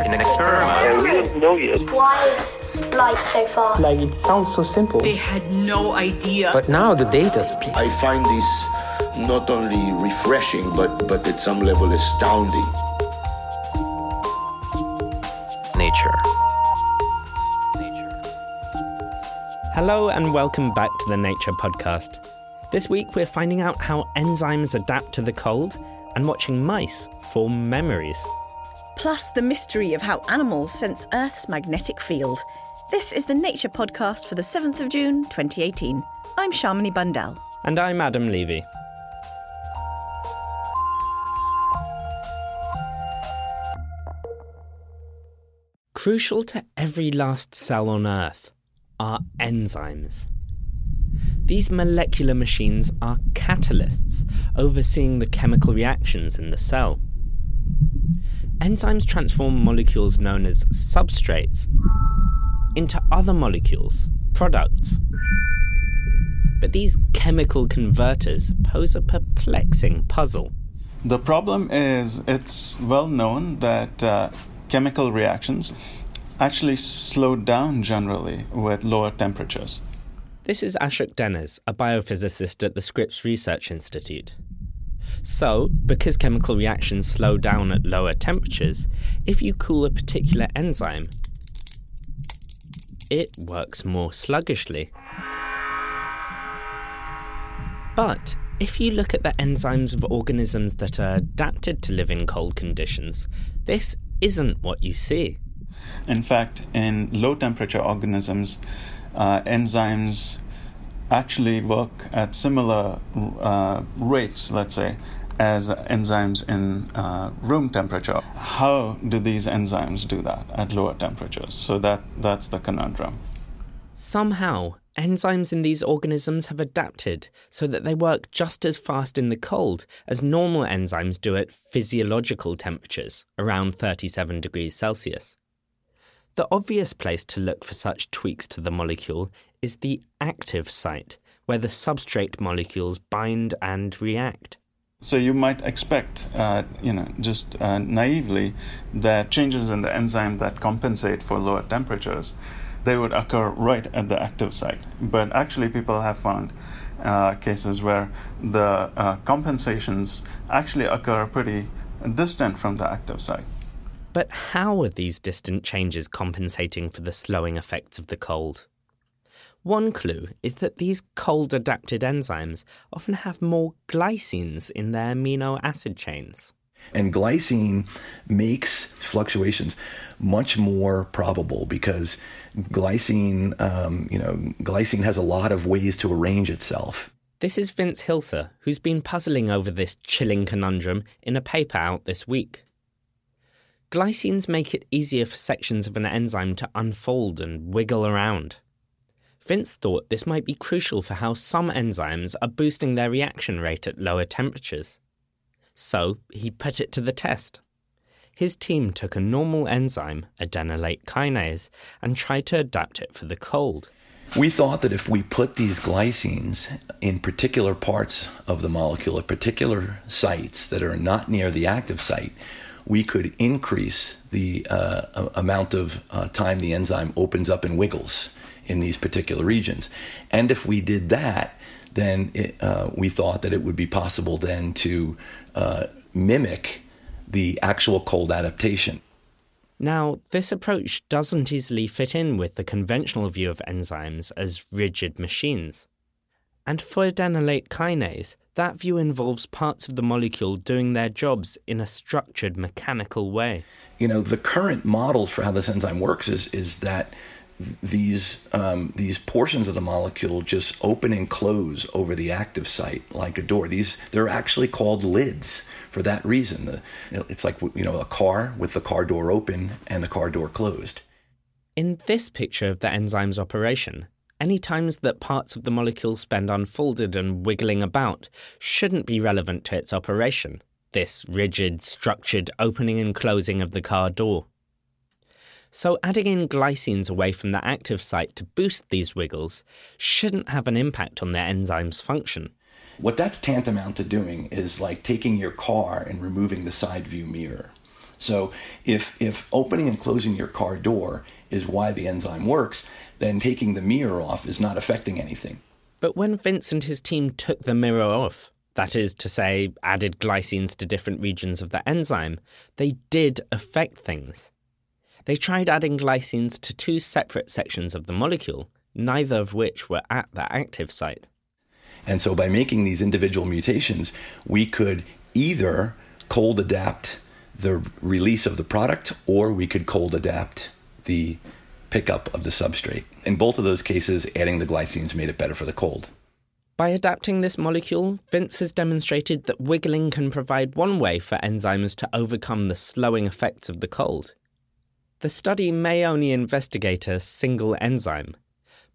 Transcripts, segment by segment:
nature. In experiment. And we don't know yet. Why is light so fast? Like it sounds so simple. They had no idea. But now the data speak. I find this not only refreshing, but, but at some level astounding. Nature. Hello and welcome back to the Nature Podcast. This week we're finding out how enzymes adapt to the cold and watching mice form memories. Plus, the mystery of how animals sense Earth's magnetic field. This is the Nature Podcast for the 7th of June 2018. I'm Shamini Bundell. And I'm Adam Levy. Crucial to every last cell on Earth are enzymes. These molecular machines are catalysts, overseeing the chemical reactions in the cell. Enzymes transform molecules known as substrates into other molecules, products. But these chemical converters pose a perplexing puzzle. The problem is it's well known that uh, chemical reactions actually slow down generally with lower temperatures. This is Ashok Deniz, a biophysicist at the Scripps Research Institute. So, because chemical reactions slow down at lower temperatures, if you cool a particular enzyme, it works more sluggishly. But if you look at the enzymes of organisms that are adapted to live in cold conditions, this isn't what you see. In fact, in low temperature organisms, uh, enzymes actually work at similar uh, rates, let's say, as enzymes in uh, room temperature. How do these enzymes do that at lower temperatures? So that, that's the conundrum. Somehow, enzymes in these organisms have adapted so that they work just as fast in the cold as normal enzymes do at physiological temperatures, around 37 degrees Celsius. The obvious place to look for such tweaks to the molecule is the active site, where the substrate molecules bind and react. So you might expect, uh, you know, just uh, naively, that changes in the enzyme that compensate for lower temperatures, they would occur right at the active site. But actually, people have found uh, cases where the uh, compensations actually occur pretty distant from the active site. But how are these distant changes compensating for the slowing effects of the cold? One clue is that these cold adapted enzymes often have more glycines in their amino acid chains. And glycine makes fluctuations much more probable because glycine, um, you know, glycine has a lot of ways to arrange itself. This is Vince Hilser, who's been puzzling over this chilling conundrum in a paper out this week. Glycines make it easier for sections of an enzyme to unfold and wiggle around. Vince thought this might be crucial for how some enzymes are boosting their reaction rate at lower temperatures. So he put it to the test. His team took a normal enzyme, adenylate kinase, and tried to adapt it for the cold. We thought that if we put these glycines in particular parts of the molecule at particular sites that are not near the active site, we could increase the uh, amount of uh, time the enzyme opens up and wiggles in these particular regions. And if we did that, then it, uh, we thought that it would be possible then to uh, mimic the actual cold adaptation. Now, this approach doesn't easily fit in with the conventional view of enzymes as rigid machines. And for adenylate kinase, that view involves parts of the molecule doing their jobs in a structured mechanical way. You know, the current models for how this enzyme works is, is that these um, these portions of the molecule just open and close over the active site like a door. These they're actually called lids for that reason. It's like you know a car with the car door open and the car door closed. In this picture of the enzyme's operation, any times that parts of the molecule spend unfolded and wiggling about shouldn't be relevant to its operation. This rigid, structured opening and closing of the car door. So, adding in glycines away from the active site to boost these wiggles shouldn't have an impact on their enzyme's function. What that's tantamount to doing is like taking your car and removing the side view mirror. So if if opening and closing your car door is why the enzyme works, then taking the mirror off is not affecting anything. But when Vince and his team took the mirror off, that is to say, added glycines to different regions of the enzyme, they did affect things. They tried adding glycines to two separate sections of the molecule, neither of which were at the active site. And so by making these individual mutations, we could either cold adapt the release of the product or we could cold adapt the pickup of the substrate. In both of those cases, adding the glycines made it better for the cold. By adapting this molecule, Vince has demonstrated that wiggling can provide one way for enzymes to overcome the slowing effects of the cold. The study may only investigate a single enzyme,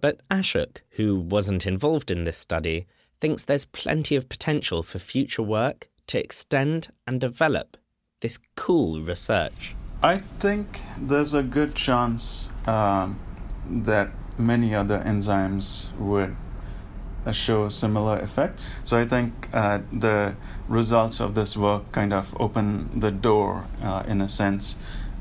but Ashok, who wasn't involved in this study, thinks there's plenty of potential for future work to extend and develop this cool research. I think there's a good chance um, that many other enzymes would uh, show similar effects. So I think uh, the results of this work kind of open the door, uh, in a sense,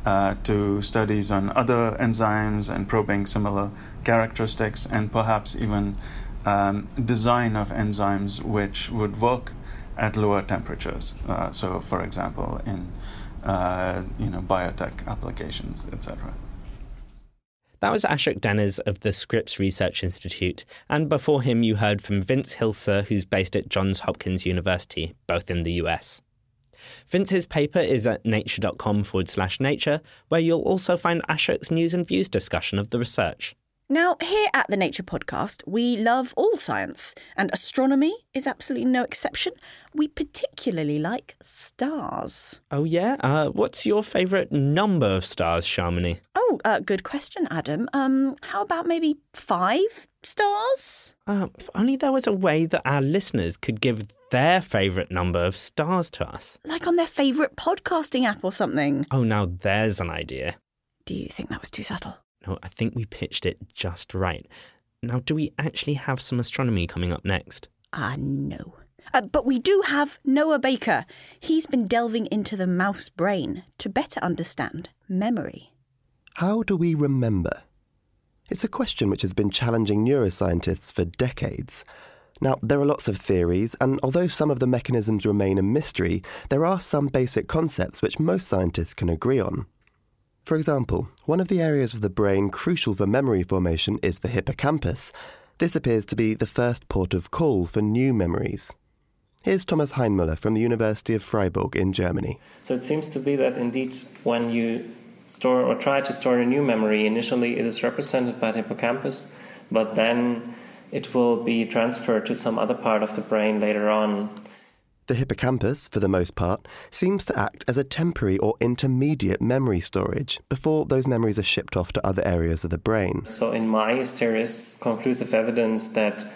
uh, to studies on other enzymes and probing similar characteristics and perhaps even um, design of enzymes which would work at lower temperatures. Uh, so, for example, in uh, Uh, you know biotech applications, etc. That was Ashok Deniz of the Scripps Research Institute, and before him you heard from Vince Hilser, who's based at Johns Hopkins University, both in the US. Vince's paper is at nature.com forward slash nature, where you'll also find Ashok's news and views discussion of the research. Now, here at the Nature Podcast, we love all science, and astronomy is absolutely no exception. We particularly like stars. Oh, yeah? Uh, what's your favourite number of stars, Shamini? Oh, uh, good question, Adam. Um, how about maybe five stars? Uh, if only there was a way that our listeners could give their favourite number of stars to us. Like on their favourite podcasting app or something. Oh, now there's an idea. Do you think that was too subtle? No, I think we pitched it just right. Now, do we actually have some astronomy coming up next? Ah, uh, no. Uh, but we do have Noah Baker. He's been delving into the mouse brain to better understand memory. How do we remember? It's a question which has been challenging neuroscientists for decades. Now, there are lots of theories, and although some of the mechanisms remain a mystery, there are some basic concepts which most scientists can agree on. For example, one of the areas of the brain crucial for memory formation is the hippocampus. This appears to be the first port of call for new memories. Here's Thomas Hainmuller from the University of Freiburg in Germany. So it seems to be that indeed, when you store or try to store a new memory, initially it is represented by the hippocampus, but then it will be transferred to some other part of the brain later on. The hippocampus, for the most part, seems to act as a temporary or intermediate memory storage before those memories are shipped off to other areas of the brain. So, in mice, there is conclusive evidence that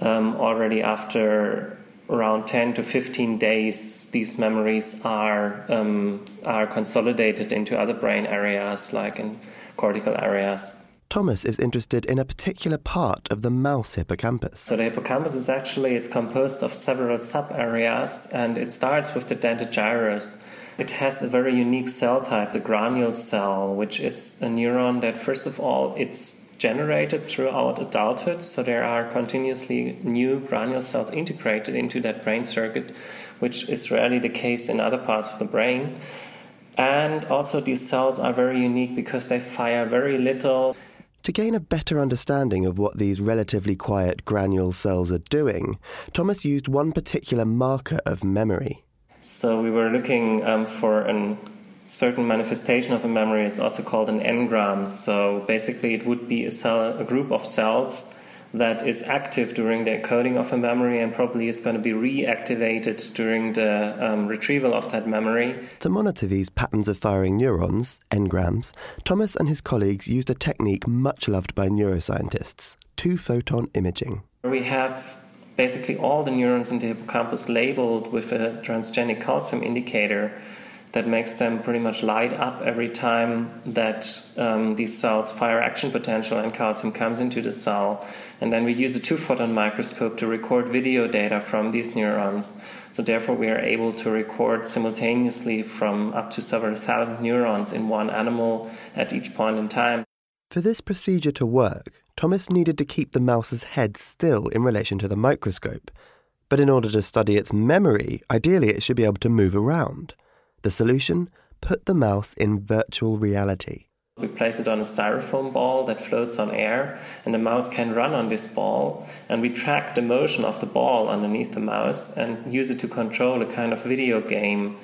um, already after around 10 to 15 days, these memories are, um, are consolidated into other brain areas, like in cortical areas. Thomas is interested in a particular part of the mouse hippocampus. So the hippocampus is actually it's composed of several subareas and it starts with the dentate gyrus. It has a very unique cell type, the granule cell, which is a neuron that first of all it's generated throughout adulthood. So there are continuously new granule cells integrated into that brain circuit, which is rarely the case in other parts of the brain. And also, these cells are very unique because they fire very little. To gain a better understanding of what these relatively quiet granule cells are doing, Thomas used one particular marker of memory. So we were looking um, for a certain manifestation of a memory. It's also called an engram. So basically, it would be a cell, a group of cells that is active during the encoding of a memory and probably is going to be reactivated during the um, retrieval of that memory. To monitor these patterns of firing neurons, engrams, Thomas and his colleagues used a technique much loved by neuroscientists two photon imaging. We have basically all the neurons in the hippocampus labeled with a transgenic calcium indicator that makes them pretty much light up every time that um, these cells fire action potential and calcium comes into the cell. And then we use a two photon microscope to record video data from these neurons So, therefore, we are able to record simultaneously from up to several thousand neurons in one animal at each point in time. For this procedure to work, Thomas needed to keep the mouse's head still in relation to the microscope. But in order to study its memory, ideally it should be able to move around. The solution? Put the mouse in virtual reality. We place it on a styrofoam ball that floats on air, and the mouse can run on this ball. And we track the motion of the ball underneath the mouse and use it to control a kind of video game.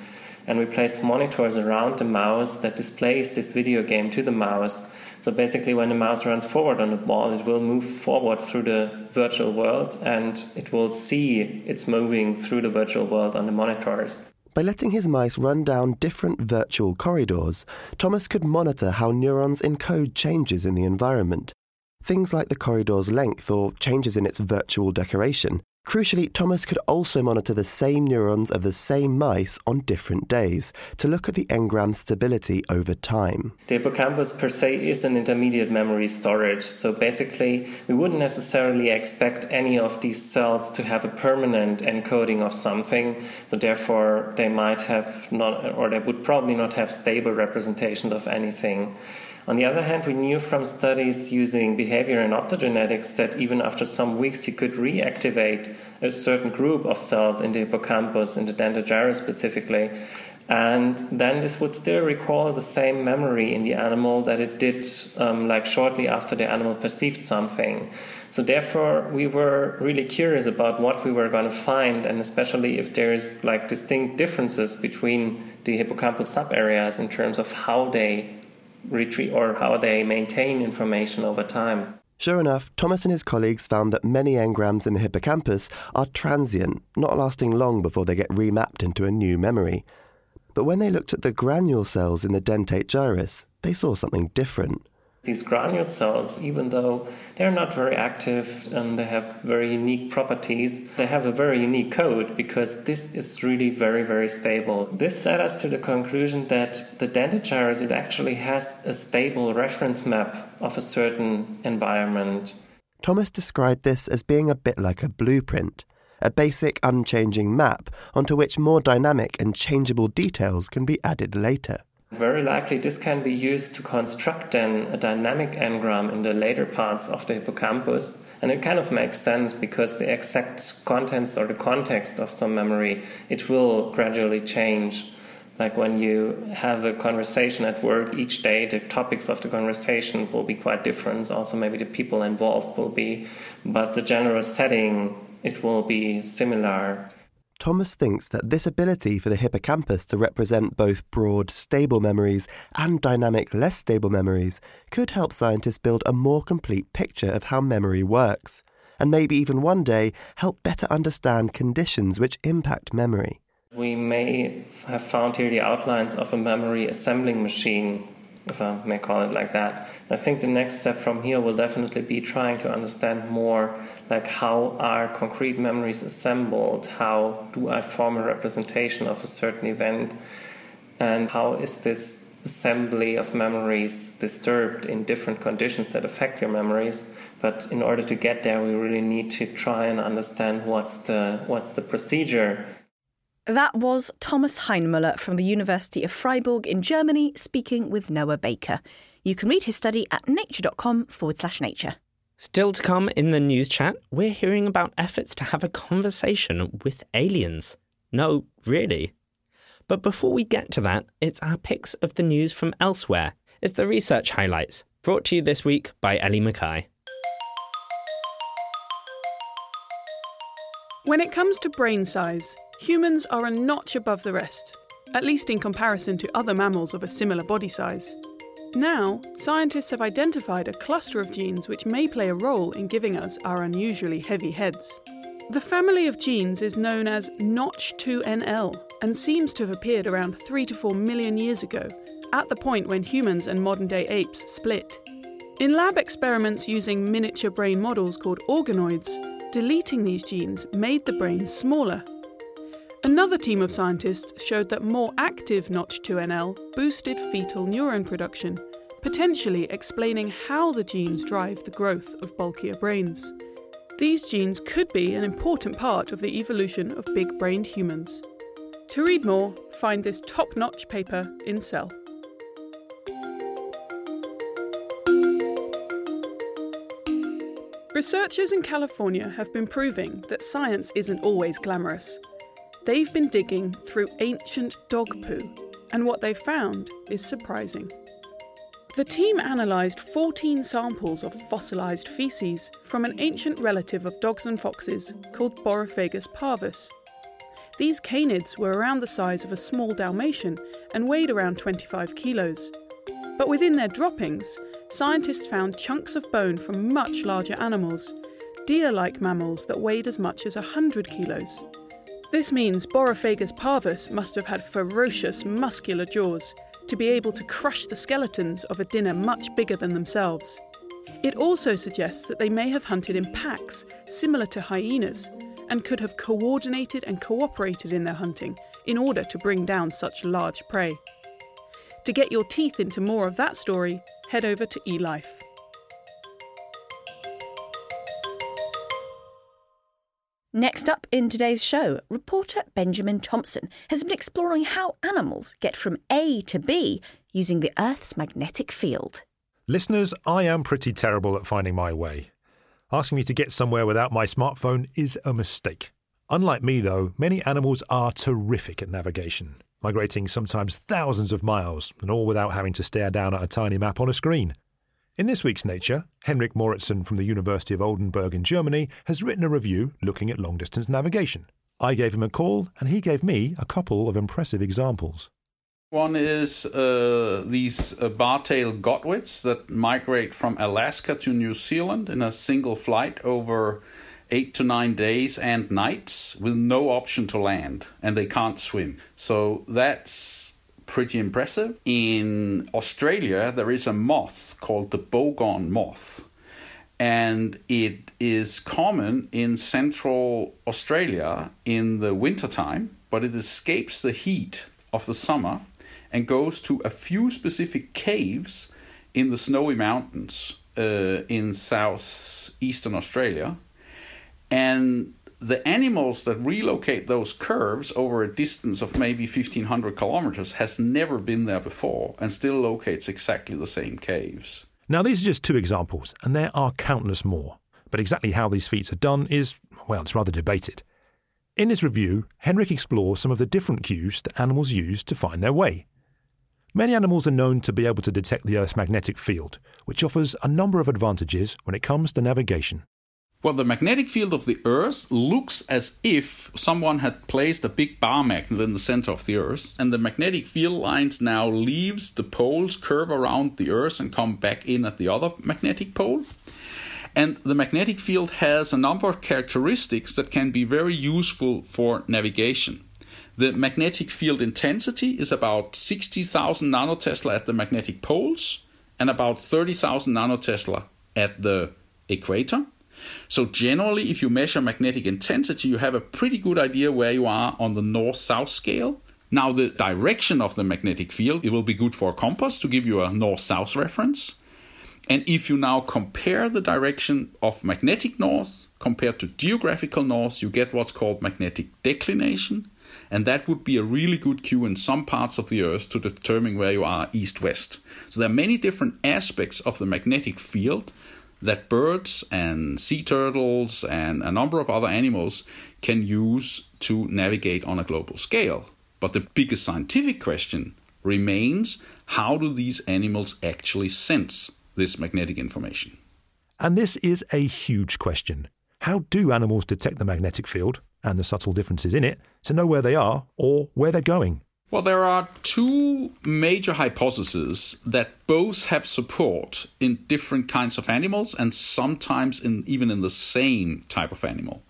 And we place monitors around the mouse that displays this video game to the mouse. So basically, when the mouse runs forward on the ball, it will move forward through the virtual world and it will see it's moving through the virtual world on the monitors. By letting his mice run down different virtual corridors, Thomas could monitor how neurons encode changes in the environment. Things like the corridor's length or changes in its virtual decoration Crucially, Thomas could also monitor the same neurons of the same mice on different days to look at the engram stability over time. The hippocampus per se is an intermediate memory storage, so basically, we wouldn't necessarily expect any of these cells to have a permanent encoding of something, so therefore, they might have not, or they would probably not have stable representations of anything. On the other hand, we knew from studies using behavior and optogenetics that even after some weeks, you could reactivate a certain group of cells in the hippocampus, in the dentate gyrus specifically. And then this would still recall the same memory in the animal that it did um, like shortly after the animal perceived something. So therefore, we were really curious about what we were going to find, and especially if there's like distinct differences between the hippocampal subareas in terms of how they retrieve or how they maintain information over time. Sure enough, Thomas and his colleagues found that many engrams in the hippocampus are transient, not lasting long before they get remapped into a new memory. But when they looked at the granule cells in the dentate gyrus, they saw something different. These granule cells, even though they're not very active and they have very unique properties, they have a very unique code because this is really very, very stable. This led us to the conclusion that the dentate it actually has a stable reference map of a certain environment. Thomas described this as being a bit like a blueprint, a basic unchanging map onto which more dynamic and changeable details can be added later. Very likely, this can be used to construct then a dynamic engram in the later parts of the hippocampus. And it kind of makes sense because the exact contents or the context of some memory, it will gradually change. Like when you have a conversation at work each day, the topics of the conversation will be quite different. Also, maybe the people involved will be, but the general setting, it will be similar. Thomas thinks that this ability for the hippocampus to represent both broad, stable memories and dynamic, less stable memories could help scientists build a more complete picture of how memory works, and maybe even one day help better understand conditions which impact memory. We may have found here the outlines of a memory assembling machine if I may call it like that. I think the next step from here will definitely be trying to understand more like how are concrete memories assembled, how do I form a representation of a certain event, and how is this assembly of memories disturbed in different conditions that affect your memories. But in order to get there, we really need to try and understand what's the what's the procedure that was Thomas Hainmuller from the University of Freiburg in Germany speaking with Noah Baker. You can read his study at nature.com forward slash nature. Still to come in the news chat, we're hearing about efforts to have a conversation with aliens. No, really. But before we get to that, it's our picks of the news from elsewhere. It's the research highlights, brought to you this week by Ellie Mackay. When it comes to brain size, Humans are a notch above the rest, at least in comparison to other mammals of a similar body size. Now, scientists have identified a cluster of genes which may play a role in giving us our unusually heavy heads. The family of genes is known as Notch2NL and seems to have appeared around 3 to 4 million years ago, at the point when humans and modern day apes split. In lab experiments using miniature brain models called organoids, deleting these genes made the brain smaller Another team of scientists showed that more active Notch2NL boosted fetal neuron production, potentially explaining how the genes drive the growth of bulkier brains. These genes could be an important part of the evolution of big brained humans. To read more, find this top notch paper in Cell. Researchers in California have been proving that science isn't always glamorous. They've been digging through ancient dog poo, and what they've found is surprising. The team analysed 14 samples of fossilised faeces from an ancient relative of dogs and foxes called Borophagus parvus. These canids were around the size of a small Dalmatian and weighed around 25 kilos. But within their droppings, scientists found chunks of bone from much larger animals, deer like mammals that weighed as much as 100 kilos. This means Borophagus parvus must have had ferocious, muscular jaws to be able to crush the skeletons of a dinner much bigger than themselves. It also suggests that they may have hunted in packs, similar to hyenas, and could have coordinated and cooperated in their hunting in order to bring down such large prey. To get your teeth into more of that story, head over to eLife. Next up in today's show, reporter Benjamin Thompson has been exploring how animals get from A to B using the Earth's magnetic field. Listeners, I am pretty terrible at finding my way. Asking me to get somewhere without my smartphone is a mistake. Unlike me, though, many animals are terrific at navigation, migrating sometimes thousands of miles, and all without having to stare down at a tiny map on a screen. In this week's Nature, Henrik Mouritsen from the University of Oldenburg in Germany has written a review looking at long distance navigation. I gave him a call, and he gave me a couple of impressive examples. One is uh, these uh, bar-tailed godwits that migrate from Alaska to New Zealand in a single flight over eight to nine days and nights with no option to land, and they can't swim. So that's pretty impressive. In Australia, there is a moth called the bogong moth, and it is common in central Australia in the wintertime, but it escapes the heat of the summer and goes to a few specific caves in the snowy mountains uh, in southeastern Australia. And the animals that relocate those curves over a distance of maybe 1500 kilometers has never been there before and still locates exactly the same caves. Now, these are just two examples, and there are countless more. But exactly how these feats are done is, well, it's rather debated. In his review, Henrik explores some of the different cues that animals use to find their way. Many animals are known to be able to detect the Earth's magnetic field, which offers a number of advantages when it comes to navigation. Well, the magnetic field of the Earth looks as if someone had placed a big bar magnet in the center of the Earth, and the magnetic field lines now leaves the poles, curve around the Earth, and come back in at the other magnetic pole. And the magnetic field has a number of characteristics that can be very useful for navigation. The magnetic field intensity is about 60,000 nanotesla at the magnetic poles and about 30,000 nanotesla at the equator. So, generally, if you measure magnetic intensity, you have a pretty good idea where you are on the north south scale. Now, the direction of the magnetic field, it will be good for a compass to give you a north south reference. And if you now compare the direction of magnetic north compared to geographical north, you get what's called magnetic declination. And that would be a really good cue in some parts of the Earth to determine where you are east west. So there are many different aspects of the magnetic field that birds and sea turtles and a number of other animals can use to navigate on a global scale. But the biggest scientific question remains how do these animals actually sense this magnetic information? And this is a huge question. How do animals detect the magnetic field and the subtle differences in it to know where they are or where they're going? Well, there are two major hypotheses that both have support in different kinds of animals and sometimes in, even in the same type of animal.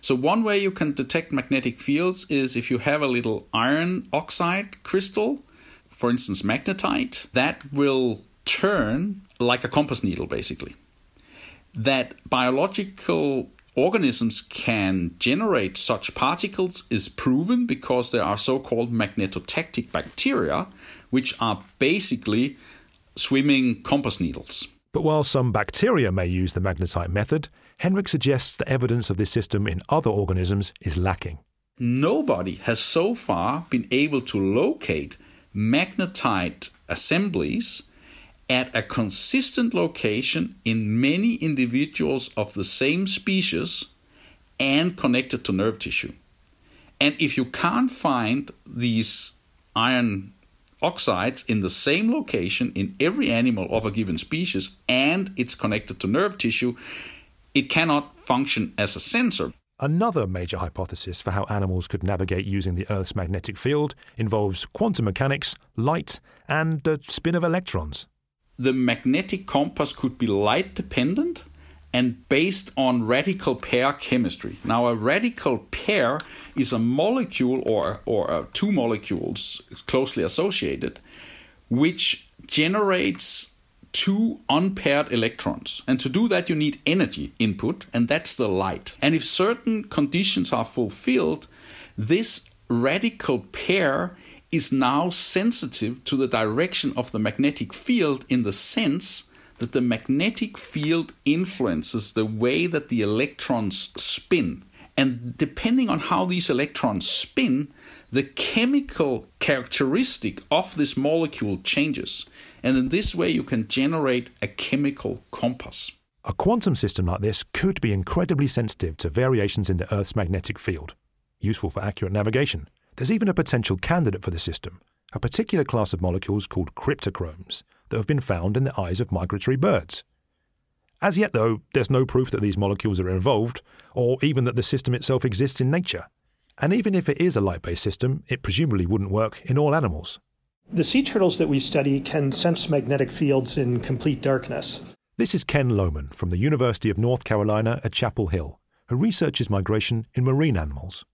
So, one way you can detect magnetic fields is if you have a little iron oxide crystal, for instance, magnetite, that will turn like a compass needle basically. That biological organisms can generate such particles is proven because there are so called magnetotactic bacteria, which are basically swimming compass needles. But while some bacteria may use the magnetite method, Henrik suggests the evidence of this system in other organisms is lacking. Nobody has so far been able to locate magnetite assemblies at a consistent location in many individuals of the same species and connected to nerve tissue. And if you can't find these iron oxides in the same location in every animal of a given species and it's connected to nerve tissue, it cannot function as a sensor. Another major hypothesis for how animals could navigate using the Earth's magnetic field involves quantum mechanics, light, and the spin of electrons. The magnetic compass could be light dependent and based on radical pair chemistry. Now, a radical pair is a molecule or, or uh, two molecules closely associated, which generates two unpaired electrons. And to do that, you need energy input, and that's the light. And if certain conditions are fulfilled, this radical pair is now sensitive to the direction of the magnetic field in the sense that the magnetic field influences the way that the electrons spin. And depending on how these electrons spin, the chemical characteristic of this molecule changes. And in this way, you can generate a chemical compass. A quantum system like this could be incredibly sensitive to variations in the Earth's magnetic field, useful for accurate navigation. There's even a potential candidate for the system, a particular class of molecules called cryptochromes that have been found in the eyes of migratory birds. As yet, though, there's no proof that these molecules are involved, or even that the system itself exists in nature. And even if it is a light based system, it presumably wouldn't work in all animals. The sea turtles that we study can sense magnetic fields in complete darkness. This is Ken Lohmann from the University of North Carolina at Chapel Hill, who researches migration in marine animals.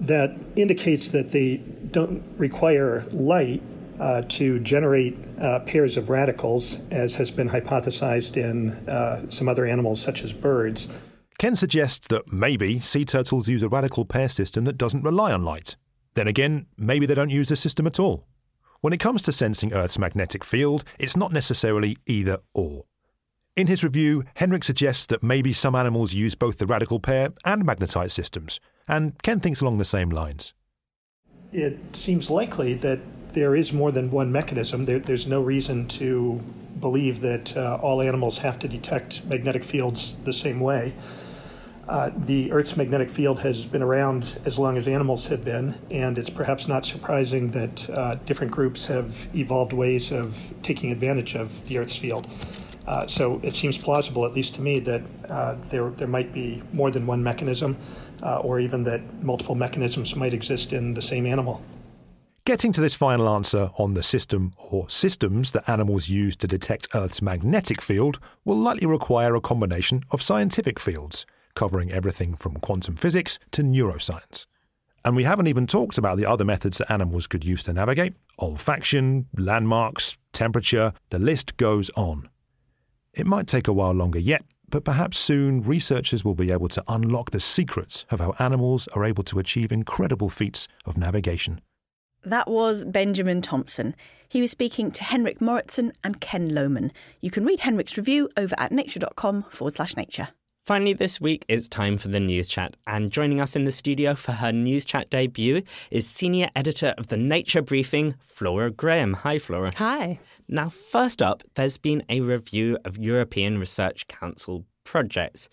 That indicates that they don't require light uh, to generate uh, pairs of radicals, as has been hypothesized in uh, some other animals, such as birds. Ken suggests that maybe sea turtles use a radical pair system that doesn't rely on light. Then again, maybe they don't use a system at all. When it comes to sensing Earth's magnetic field, it's not necessarily either or. In his review, Henrik suggests that maybe some animals use both the radical pair and magnetite systems, and Ken thinks along the same lines. It seems likely that there is more than one mechanism. There, there's no reason to believe that uh, all animals have to detect magnetic fields the same way. Uh, the Earth's magnetic field has been around as long as animals have been, and it's perhaps not surprising that uh, different groups have evolved ways of taking advantage of the Earth's field. Uh, so it seems plausible, at least to me, that uh, there, there might be more than one mechanism, uh, or even that multiple mechanisms might exist in the same animal. Getting to this final answer on the system or systems that animals use to detect Earth's magnetic field will likely require a combination of scientific fields, covering everything from quantum physics to neuroscience. And we haven't even talked about the other methods that animals could use to navigate olfaction, landmarks, temperature, the list goes on. It might take a while longer yet, but perhaps soon researchers will be able to unlock the secrets of how animals are able to achieve incredible feats of navigation. That was Benjamin Thompson. He was speaking to Henrik Mouritsen and Ken Lohmann. You can read Henrik's review over at nature.com forward slash nature. Finally, this week it's time for the news chat, and joining us in the studio for her news chat debut is senior editor of the Nature Briefing, Flora Graham. Hi, Flora. Hi. Now, first up, there's been a review of European Research Council projects.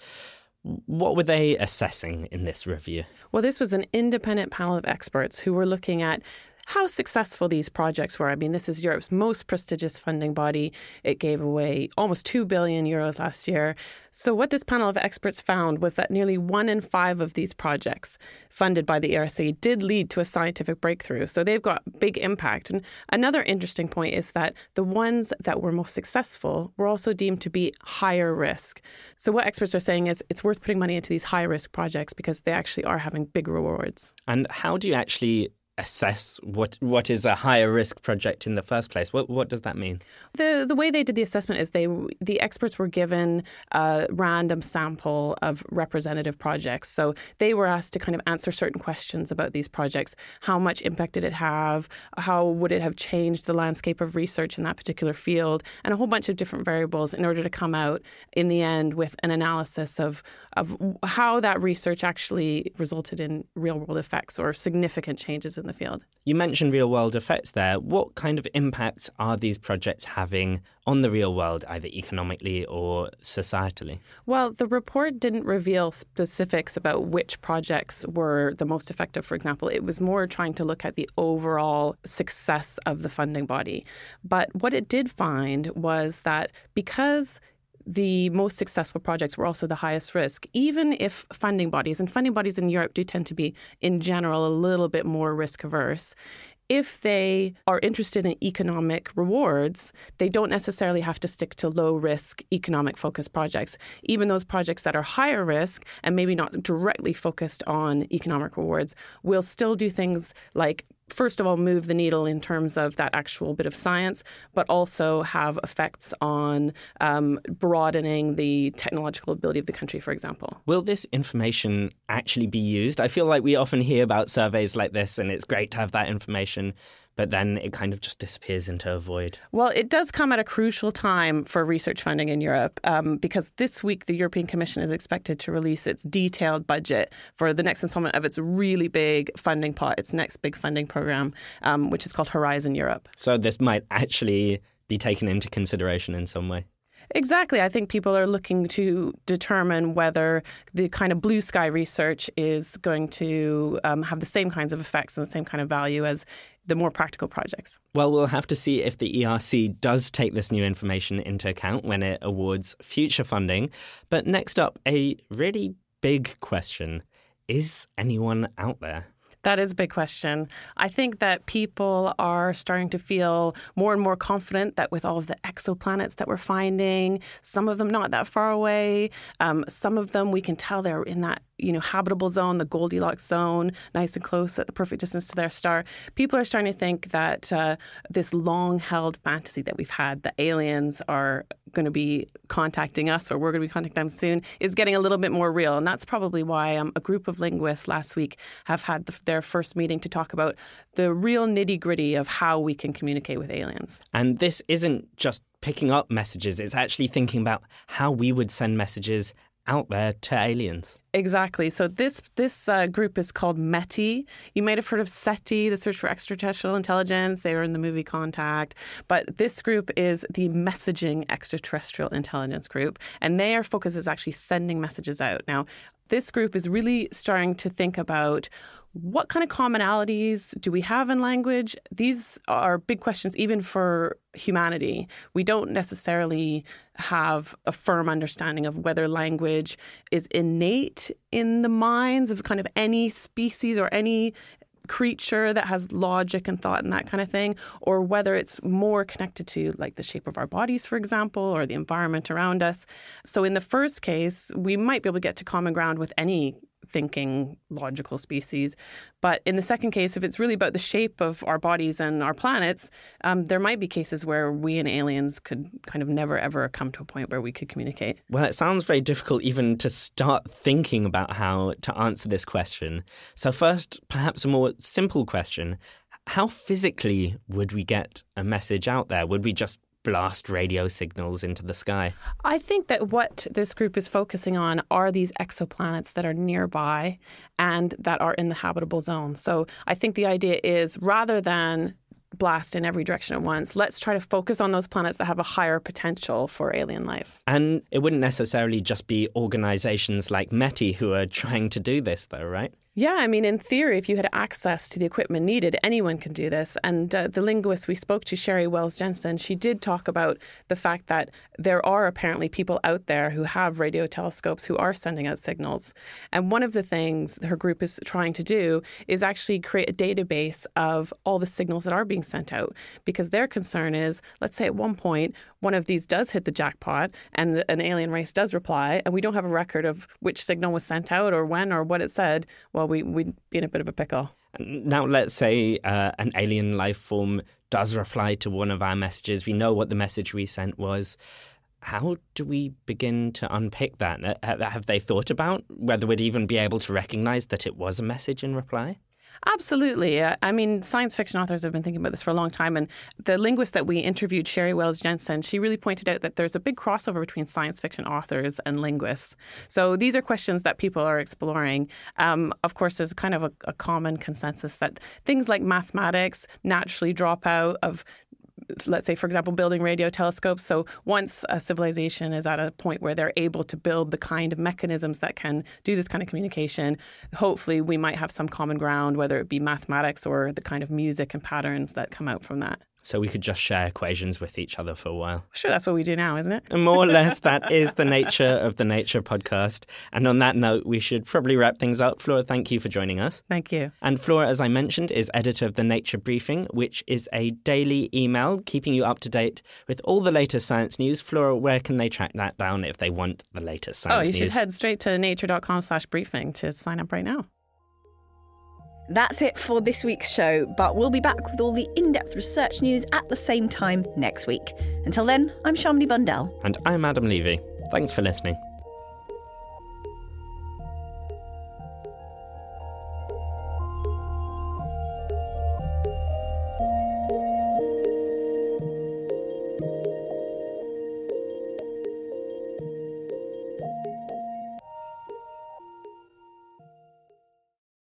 What were they assessing in this review? Well, this was an independent panel of experts who were looking at how successful these projects were. I mean, this is Europe's most prestigious funding body. It gave away almost 2 billion euros last year. So, what this panel of experts found was that nearly one in five of these projects funded by the ERC did lead to a scientific breakthrough. So, they've got big impact. And another interesting point is that the ones that were most successful were also deemed to be higher risk. So, what experts are saying is it's worth putting money into these high risk projects because they actually are having big rewards. And how do you actually assess what what is a higher risk project in the first place? What what does that mean? The the way they did the assessment is they the experts were given a random sample of representative projects. So they were asked to kind of answer certain questions about these projects. How much impact did it have? How would it have changed the landscape of research in that particular field? And a whole bunch of different variables in order to come out in the end with an analysis of of how that research actually resulted in real world effects or significant changes in the field. You mentioned real world effects there. What kind of impacts are these projects having on the real world, either economically or societally? Well, the report didn't reveal specifics about which projects were the most effective, for example. It was more trying to look at the overall success of the funding body. But what it did find was that because the most successful projects were also the highest risk, even if funding bodies, and funding bodies in Europe do tend to be, in general, a little bit more risk averse. If they are interested in economic rewards, they don't necessarily have to stick to low risk economic focused projects. Even those projects that are higher risk and maybe not directly focused on economic rewards will still do things like first of all, move the needle in terms of that actual bit of science, but also have effects on um, broadening the technological ability of the country, for example. Will this information actually be used? I feel like we often hear about surveys like this, and it's great to have that information but then it kind of just disappears into a void. Well, it does come at a crucial time for research funding in Europe um, because this week the European Commission is expected to release its detailed budget for the next installment of its really big funding pot, its next big funding program, um, which is called Horizon Europe. So this might actually be taken into consideration in some way. Exactly. I think people are looking to determine whether the kind of blue sky research is going to um, have the same kinds of effects and the same kind of value as the more practical projects. Well, we'll have to see if the ERC does take this new information into account when it awards future funding. But next up, a really big question Is anyone out there? That is a big question. I think that people are starting to feel more and more confident that with all of the exoplanets that we're finding, some of them not that far away, um, some of them we can tell they're in that you know habitable zone, the Goldilocks zone, nice and close at the perfect distance to their star. People are starting to think that uh, this long-held fantasy that we've had, the aliens are going to be contacting us, or we're going to be contacting them soon, is getting a little bit more real, and that's probably why um, a group of linguists last week have had the, their first meeting to talk about the real nitty-gritty of how we can communicate with aliens. And this isn't just picking up messages; it's actually thinking about how we would send messages out there to aliens. Exactly. So this this uh, group is called METI. You might have heard of SETI, the Search for Extraterrestrial Intelligence. They were in the movie Contact. But this group is the Messaging Extraterrestrial Intelligence Group, and their focus is actually sending messages out. Now, this group is really starting to think about what kind of commonalities do we have in language? These are big questions, even for humanity. We don't necessarily have a firm understanding of whether language is innate in the minds of kind of any species or any creature that has logic and thought and that kind of thing, or whether it's more connected to like the shape of our bodies, for example, or the environment around us. So in the first case, we might be able to get to common ground with any thinking logical species. But in the second case, if it's really about the shape of our bodies and our planets, um, there might be cases where we and aliens could kind of never ever come to a point where we could communicate. Well, it sounds very difficult even to start thinking about how to answer this question. So, first, perhaps a more simple question. How physically would we get a message out there? Would we just blast radio signals into the sky. I think that what this group is focusing on are these exoplanets that are nearby and that are in the habitable zone. So I think the idea is rather than blast in every direction at once. Let's try to focus on those planets that have a higher potential for alien life. And it wouldn't necessarily just be organizations like METI who are trying to do this, though, right? Yeah, I mean, in theory, if you had access to the equipment needed, anyone can do this. And uh, the linguist we spoke to, Sheri Wells Jensen, she did talk about the fact that there are apparently people out there who have radio telescopes who are sending out signals. And one of the things her group is trying to do is actually create a database of all the signals that are being sent out. Because their concern is, let's say at one point, one of these does hit the jackpot and an alien race does reply, and we don't have a record of which signal was sent out or when or what it said. Well, we, we'd be in a bit of a pickle. Now, let's say uh, an alien life form does reply to one of our messages. We know what the message we sent was. How do we begin to unpick that? Uh, have they thought about whether we'd even be able to recognize that it was a message in reply? Absolutely. Uh, I mean, science fiction authors have been thinking about this for a long time. And the linguist that we interviewed, Sheri Wells Jensen, she really pointed out that there's a big crossover between science fiction authors and linguists. So these are questions that people are exploring. Um, of course, there's kind of a, a common consensus that things like mathematics naturally drop out of let's say, for example, building radio telescopes. So once a civilization is at a point where they're able to build the kind of mechanisms that can do this kind of communication, hopefully we might have some common ground, whether it be mathematics or the kind of music and patterns that come out from that. So we could just share equations with each other for a while. Sure, that's what we do now, isn't it? And more or less, that is the nature of the Nature podcast. And on that note, we should probably wrap things up. Flora, thank you for joining us. Thank you. And Flora, as I mentioned, is editor of the Nature Briefing, which is a daily email keeping you up to date with all the latest science news. Flora, where can they track that down if they want the latest oh, science news? Oh, you news? should head straight to nature.com slash briefing to sign up right now. That's it for this week's show, but we'll be back with all the in depth research news at the same time next week. Until then, I'm Shamini Bundell. And I'm Adam Levy. Thanks for listening.